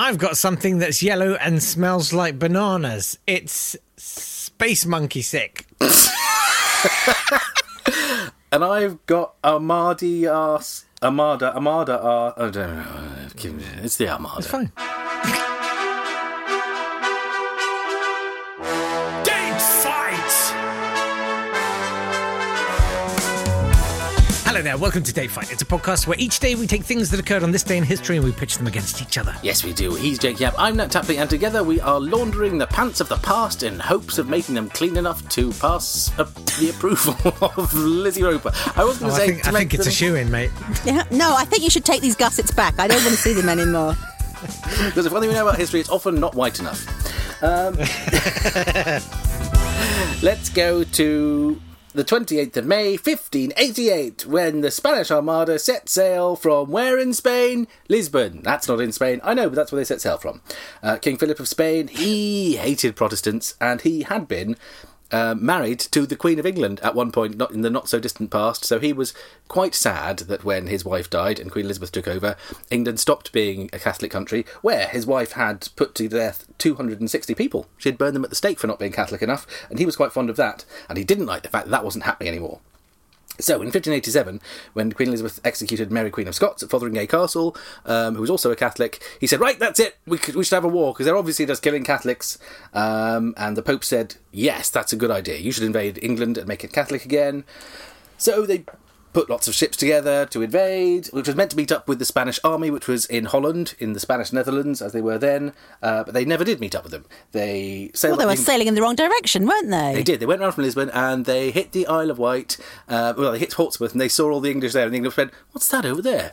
I've got something that's yellow and smells like bananas. It's space monkey sick. And I've got Armadi ass. Armada, Armada, Ar- I don't know. It's the Armada. It's fine. Hello there, welcome to Date Fight. It's a podcast where each day we take things that occurred on this day in history and we pitch them against each other. Yes, we do. He's Jake Yap. I'm Nat Tapley, and together we are laundering the pants of the past in hopes of making them clean enough to pass uh, the approval of Lizzie Roper. I was going Oh, to I say think, to I think it's a shoe in, mate. Yeah, no, I think you should take these gussets back. I don't want to see them anymore. Because if one thing we know about history, it's often not white enough. Um, let's go to the 28th of May, 1588, when the Spanish Armada set sail from where in Spain? Lisbon. That's not in Spain. I know, but that's where they set sail from. Uh, King Philip of Spain, he hated Protestants, and he had been. Uh, married to the Queen of England at one point, not in the not so distant past. So he was quite sad that when his wife died and Queen Elizabeth took over, England stopped being a Catholic country, where his wife had put to death 260 people. She had burned them at the stake for not being Catholic enough, and he was quite fond of that. And he didn't like the fact that that wasn't happening anymore. So, in 1587, when Queen Elizabeth executed Mary Queen of Scots at Fotheringay Castle, um, who was also a Catholic, he said, Right, that's it, we, could, we should have a war, because they're obviously just killing Catholics. Um, and the Pope said, Yes, that's a good idea. You should invade England and make it Catholic again. So they put lots of ships together to invade, which was meant to meet up with the Spanish army, which was in Holland, in the Spanish Netherlands, as they were then. Uh, but they never did meet up with them. They sailed Well, they were the- sailing in the wrong direction, weren't they? they did. They went around from Lisbon and they hit the Isle of Wight. Uh, well, they hit Portsmouth and they saw all the English there. And the English went, "What's that over there?"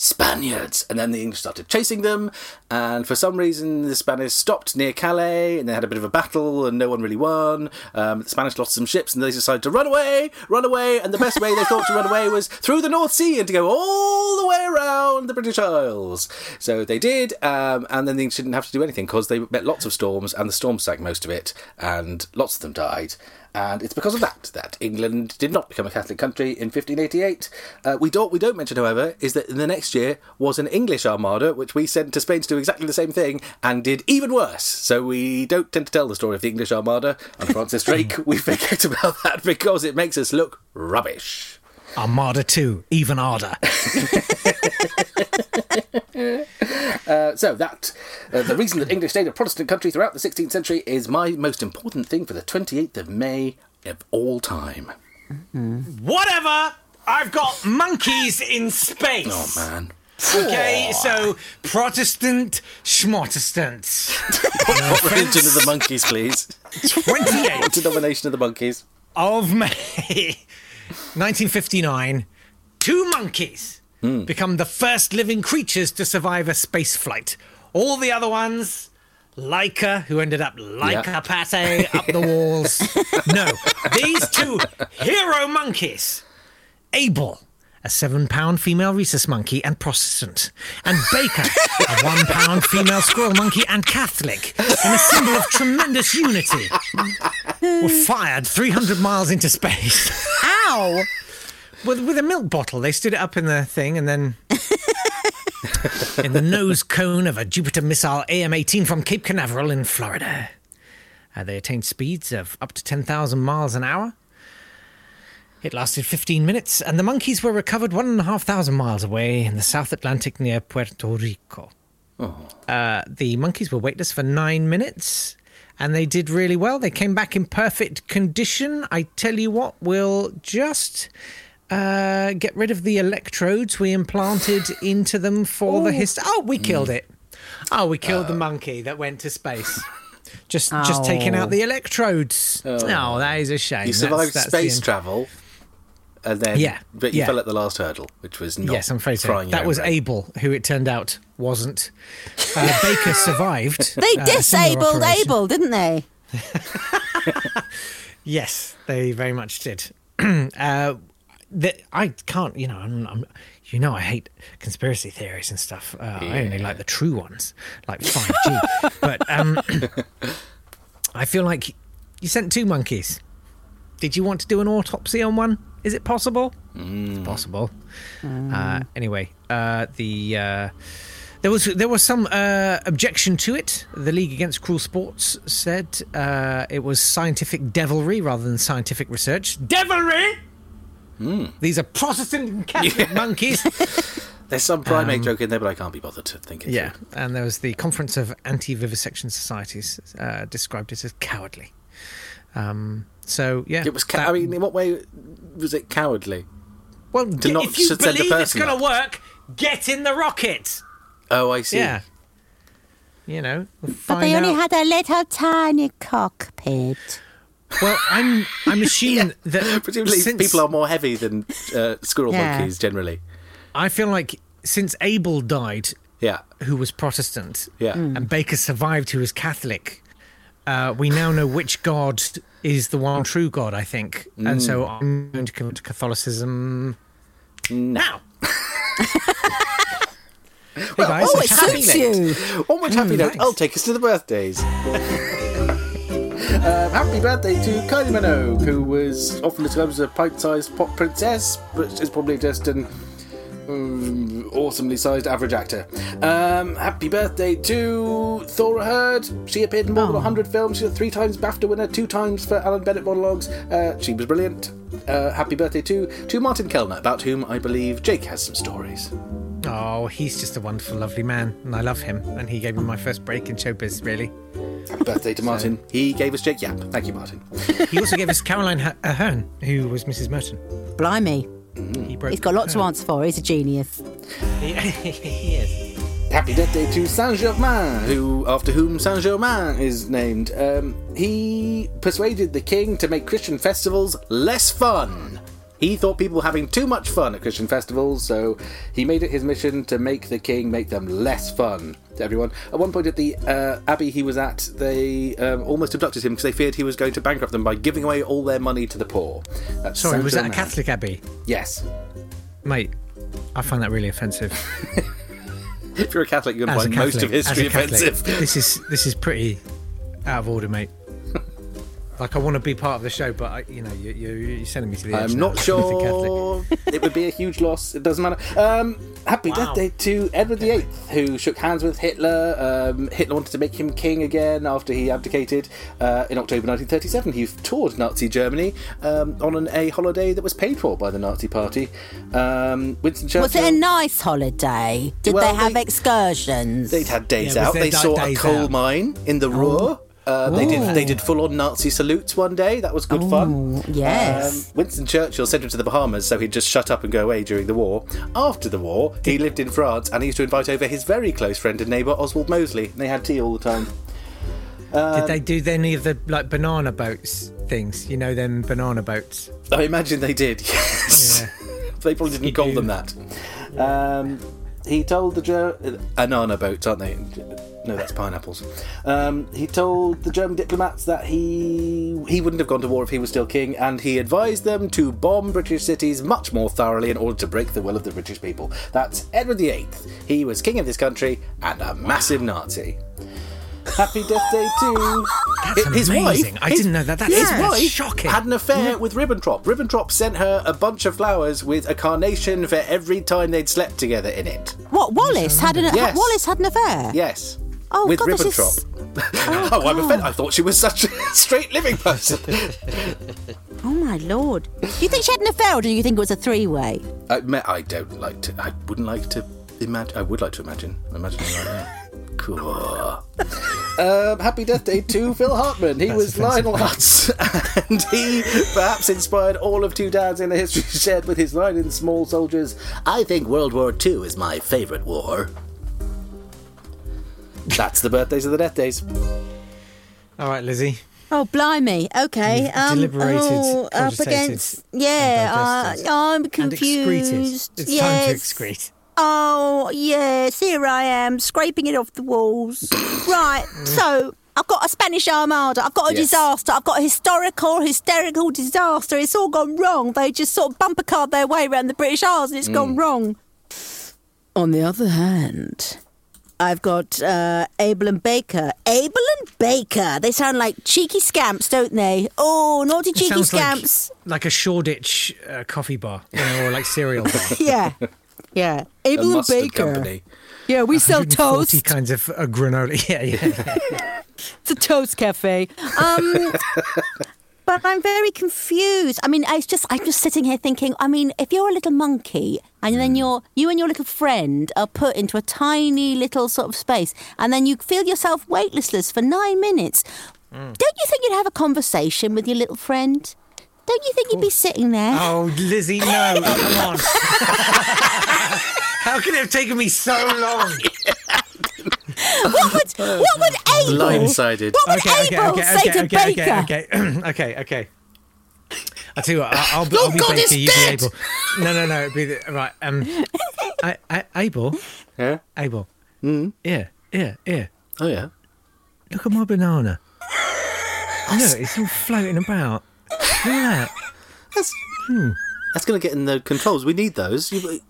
Spaniards. And then the English started chasing them. And for some reason, the Spanish stopped near Calais and they had a bit of a battle and no one really won. Um, the Spanish lost some ships and they decided to run away, run away. And the best way they thought to run away was through the North Sea and to go all the way around the British Isles. So they did. Um, and then the English didn't have to do anything because they met lots of storms and the storms sank most of it. And lots of them died. And it's because of that that England did not become a Catholic country in 1588. Uh, we don't we don't mention, however, is that in the next year was an English armada, which we sent to Spain to do exactly the same thing and did even worse. So we don't tend to tell the story of the English armada and Francis Drake. we forget about that because it makes us look rubbish. Armada 2, even harder. Uh, so that uh, the reason that English stayed a Protestant country throughout the 16th century is my most important thing for the 28th of May of all time. Whatever! I've got monkeys in space! Oh man. Okay, so Protestant schmotestants. What religion are the monkeys, please? 28 What denomination are the monkeys? of May 1959, two monkeys hmm. become the first living creatures to survive a space flight. All the other ones, Laika, who ended up like Yeah. pate up the walls. no, these two hero monkeys. Abel, a seven pound female rhesus monkey and Protestant, and Baker, a one pound female squirrel monkey and Catholic, in a symbol of tremendous unity, were fired 300 miles into space. Ow! With, with a milk bottle. They stood it up in the thing and then. in the nose cone of a Jupiter missile AM 18 from Cape Canaveral in Florida. Uh, they attained speeds of up to 10,000 miles an hour. It lasted 15 minutes, and the monkeys were recovered 1,500 miles away in the South Atlantic near Puerto Rico. Uh, the monkeys were weightless for nine minutes, and they did really well. They came back in perfect condition. I tell you what, we'll just uh, get rid of the electrodes we implanted into them for the hist. Oh, we killed it. Oh, we killed the monkey that went to space. Just, just taking out the electrodes. Oh, that is a shame. You survived that's the space travel, and then Yeah, but you yeah. fell at the last hurdle, which was not. Yes, I'm afraid so. That was bread. Abel, who it turned out wasn't. Uh, Baker survived. They uh, disabled. Abel, didn't they? Yes, they very much did. uh, the, I can't, you know, I'm, I'm, you know, I hate conspiracy theories and stuff. Uh, I only like the true ones, like 5G. but um, I feel like you sent two monkeys. Did you want to do an autopsy on one? Is it possible? It's possible. Uh, anyway, uh, the uh, There was there was some uh, objection to it. The League Against Cruel Sports said uh, it was scientific devilry rather than scientific research. Devilry. These are Protestant and Catholic monkeys. There's some primate joke in there, but I can't be bothered to think it. Um, Yeah, and there was the Conference of Anti-Vivisection Societies uh, described it as cowardly. Um, so yeah, It was. Ca- that- I mean, in what way was it cowardly? well, to not if you send a believe it's going to work, get in the rocket. Oh, I see. Yeah, you know. we'll But they find only out. had a little tiny cockpit. Well, I'm I'm assuming that Presumably, since, people are more heavy than uh, squirrel Yeah. monkeys generally. I feel like since Abel died, Yeah. who was Protestant, Yeah. Hmm. and Baker survived, who was Catholic, uh, we now know which God is the one true God. I think, and so Mm. I'm going to come to Catholicism now. hey guys, Oh, it happy suits late. you. One more happy note. nice. I'll take us to the birthdays. Um, happy birthday to Kylie Minogue, who was often described as a pint-sized pop princess, but is probably just an um, awesomely sized average actor. Um, happy birthday to Thora Hird. She appeared in more than 100 films. She's a three times BAFTA winner, two times for Alan Bennett monologues. Uh, she was brilliant. Uh, happy birthday to, to Martin Kelner, about whom I believe Jake has some stories. Oh, he's just a wonderful, lovely man, and I love him. And he gave me my first break in showbiz. Really, Happy birthday to Martin. He gave us Jake Yap. Thank you, Martin. he also gave us Caroline H- Aherne, who was Mrs. Merton. Blimey. He broke. He's got lots to answer for. He's a genius. He, he is. Happy birthday to Saint Germain, who after whom Saint Germain is named. Um, he persuaded the king to make Christian festivals less fun. He thought people were having too much fun at Christian festivals, so he made it his mission to make the king make them less fun to everyone. At one point at the uh, abbey he was at, they um, almost abducted him because they feared he was going to bankrupt them by giving away all their money to the poor. That's Sorry, was that a Catholic abbey? Yes. Mate, I find that really offensive. If you're a Catholic, you're going to find Catholic, most of history Catholic, offensive. This is this is pretty out of order, mate. Like I want to be part of the show, but I, you know, you, you, you're sending me to the edge I'm not as a Catholic. sure. it would be a huge loss. It doesn't matter. Um, happy Wow. birthday to Edward VIII, who shook hands with Hitler. Um, Hitler wanted to make him king again after he abdicated uh, in October 1937. He toured Nazi Germany um, on an, a holiday that was paid for by the Nazi Party. Um, Winston Churchill. Was it a nice holiday? Did Well, they have they- excursions? They'd had days Yeah, out. They da- saw a coal out? mine in the Ruhr. Uh, they did. They did full-on Nazi salutes one day. That was good fun. yes. Um, Winston Churchill sent him to the Bahamas so he'd just shut up and go away during the war. After the war, he lived in France and he used to invite over his very close friend and neighbour Oswald Mosley. And they had tea all the time. Did they do any of the like banana boats things? You know them banana boats. I imagine they did. Yes. they probably didn't You call do. them that. Um, he told the Ger- banana boats, aren't they? No, that's pineapples. Um, he told the German diplomats that he he wouldn't have gone to war if he was still king, and he advised them to bomb British cities much more thoroughly in order to break the will of the British people. That's Edward VIII. He was king of this country and a massive Nazi. Happy Death Day too. That's his amazing. wife. I his- didn't know that. That's, his that's wife shocking. had an affair with Ribbentrop. Ribbentrop sent her a bunch of flowers with a carnation for every time they'd slept together in it. What Wallis had an Yes. Wallis had an affair. Yes. Oh, with God, this is- Ribbentrop. Oh, oh I'm offended. I thought she was such a straight living person. Oh my lord! Do you think she had an affair, or do you think it was a three-way? Uh, I, I don't like to. I wouldn't like to imagine. I would like to imagine. Imagine it like that. Cool. Um, happy Death Day to Phil Hartman. He That's was offensive, Lionel Hutz, and he perhaps inspired all of two dads in the history shared with his line in Small Soldiers. I think World War II is my favourite war. That's the birthdays of the death days. All right, Lizzie. Oh blimey! Okay, You've um, deliberated, oh, up cogitated, against yeah. Uh, I'm And confused. excreted. It's yes. time to excrete. Oh yes, here I am scraping it off the walls. right, so I've got a Spanish Armada. I've got a Yes. disaster. I've got a historical, hysterical disaster. It's all gone wrong. They just sort of bumper card their way around the British Isles, and it's gone wrong. On the other hand. I've got uh, Abel and Baker. Abel and Baker. They sound like cheeky scamps, don't they? Oh, naughty It cheeky sounds like, scamps. like a Shoreditch uh, coffee bar, you know, or like cereal bar. Yeah. Yeah. Abel and Baker. company. Yeah, we sell 140 toast. kinds of uh, granola. Yeah, yeah. It's a toast cafe. Um, but I'm very confused. I mean, it's just I'm just sitting here thinking. I mean, if you're a little monkey and then you're you and your little friend are put into a tiny little sort of space, and then you feel yourself weightless for nine minutes, don't you think you'd have a conversation with your little friend? Don't you think you'd be sitting there? Oh, Lizzie, no. Come on. How have taken me so long? What would what would Abel? Blindsided. What would Okay, okay, Abel okay, say okay, to okay, Baker? okay, okay, okay, okay. I'll tell you what, I'll, I'll be, Oh, I'll be God, Baker, you dead! be Abel. No, no, no, it'd be the, right. Um, I, I, Abel, Yeah? Abel. Mm. Yeah, yeah, yeah. Oh, yeah. Look at my banana. Look, it's all floating about. Look at that. That's, that's going to get in the controls. We need those. You,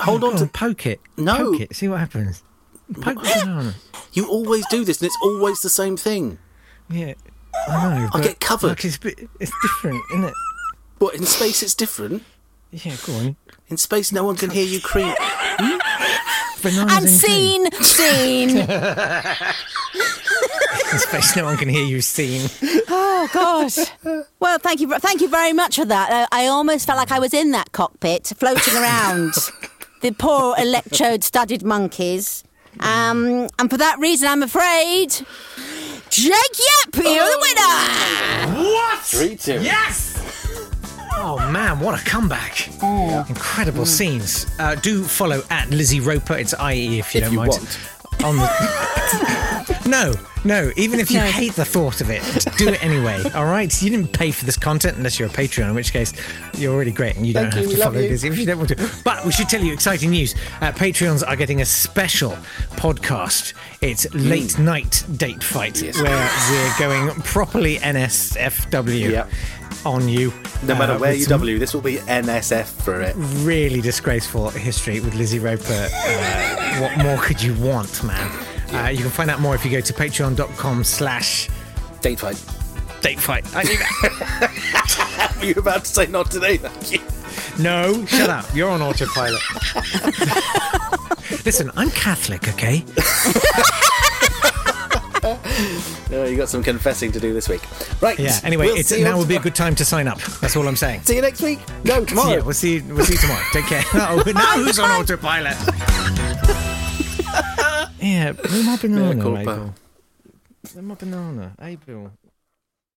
hold on Go to. poke it. No. Poke it. See what happens. Poke the banana. You always do this, and it's always the same thing. Yeah, I know. I'll get covered. Like, it's, bit, it's different, isn't it? But in space, it's different. Yeah, go on. In space, no one can hear you creak. Hmm? Bananas And in scene, scene. In space, no one can hear you seen. Oh God! Well, thank you, thank you very much for that. I, I almost felt like I was in that cockpit, floating around the poor electrode-studded monkeys. Um, and for that reason, I'm afraid Jake Yap, you're the winner. What? Three, two. Yes! Oh man, what a comeback! Mm. Incredible scenes. Uh, do follow at Lizzie Roper. It's IE if you If don't you mind. want. On the no, no. Even if you No. hate the thought of it, do it anyway. All right. You didn't pay for this content unless you're a Patreon, in which case you're already great and you Thank don't you, have to follow you. Lizzie if you don't want to. But we should tell you exciting news. Uh, Patreons are getting a special podcast. It's late night date fight Mm. Yes. where we're going properly NSFW Yep. on you. No matter uh, where you W, this will be NSF for it. Really disgraceful history with Lizzie Roper. Uh, what more could you want, man? Uh, you can find out more if you go to patreon.com slash Date fight. date fight. I knew that. Were you about to say not today? Thank you. No, shut up. You're on autopilot. Listen, I'm Catholic, okay? Oh, you got some confessing to do this week. Right. Yeah. Anyway, we'll it's now would be a good time to sign up. That's all I'm saying. See you next week. No, tomorrow. Yeah, we'll see. We'll see you tomorrow. Take care. Oh, now who's on autopilot? Yeah, where's my banana? Where's my banana, Abel?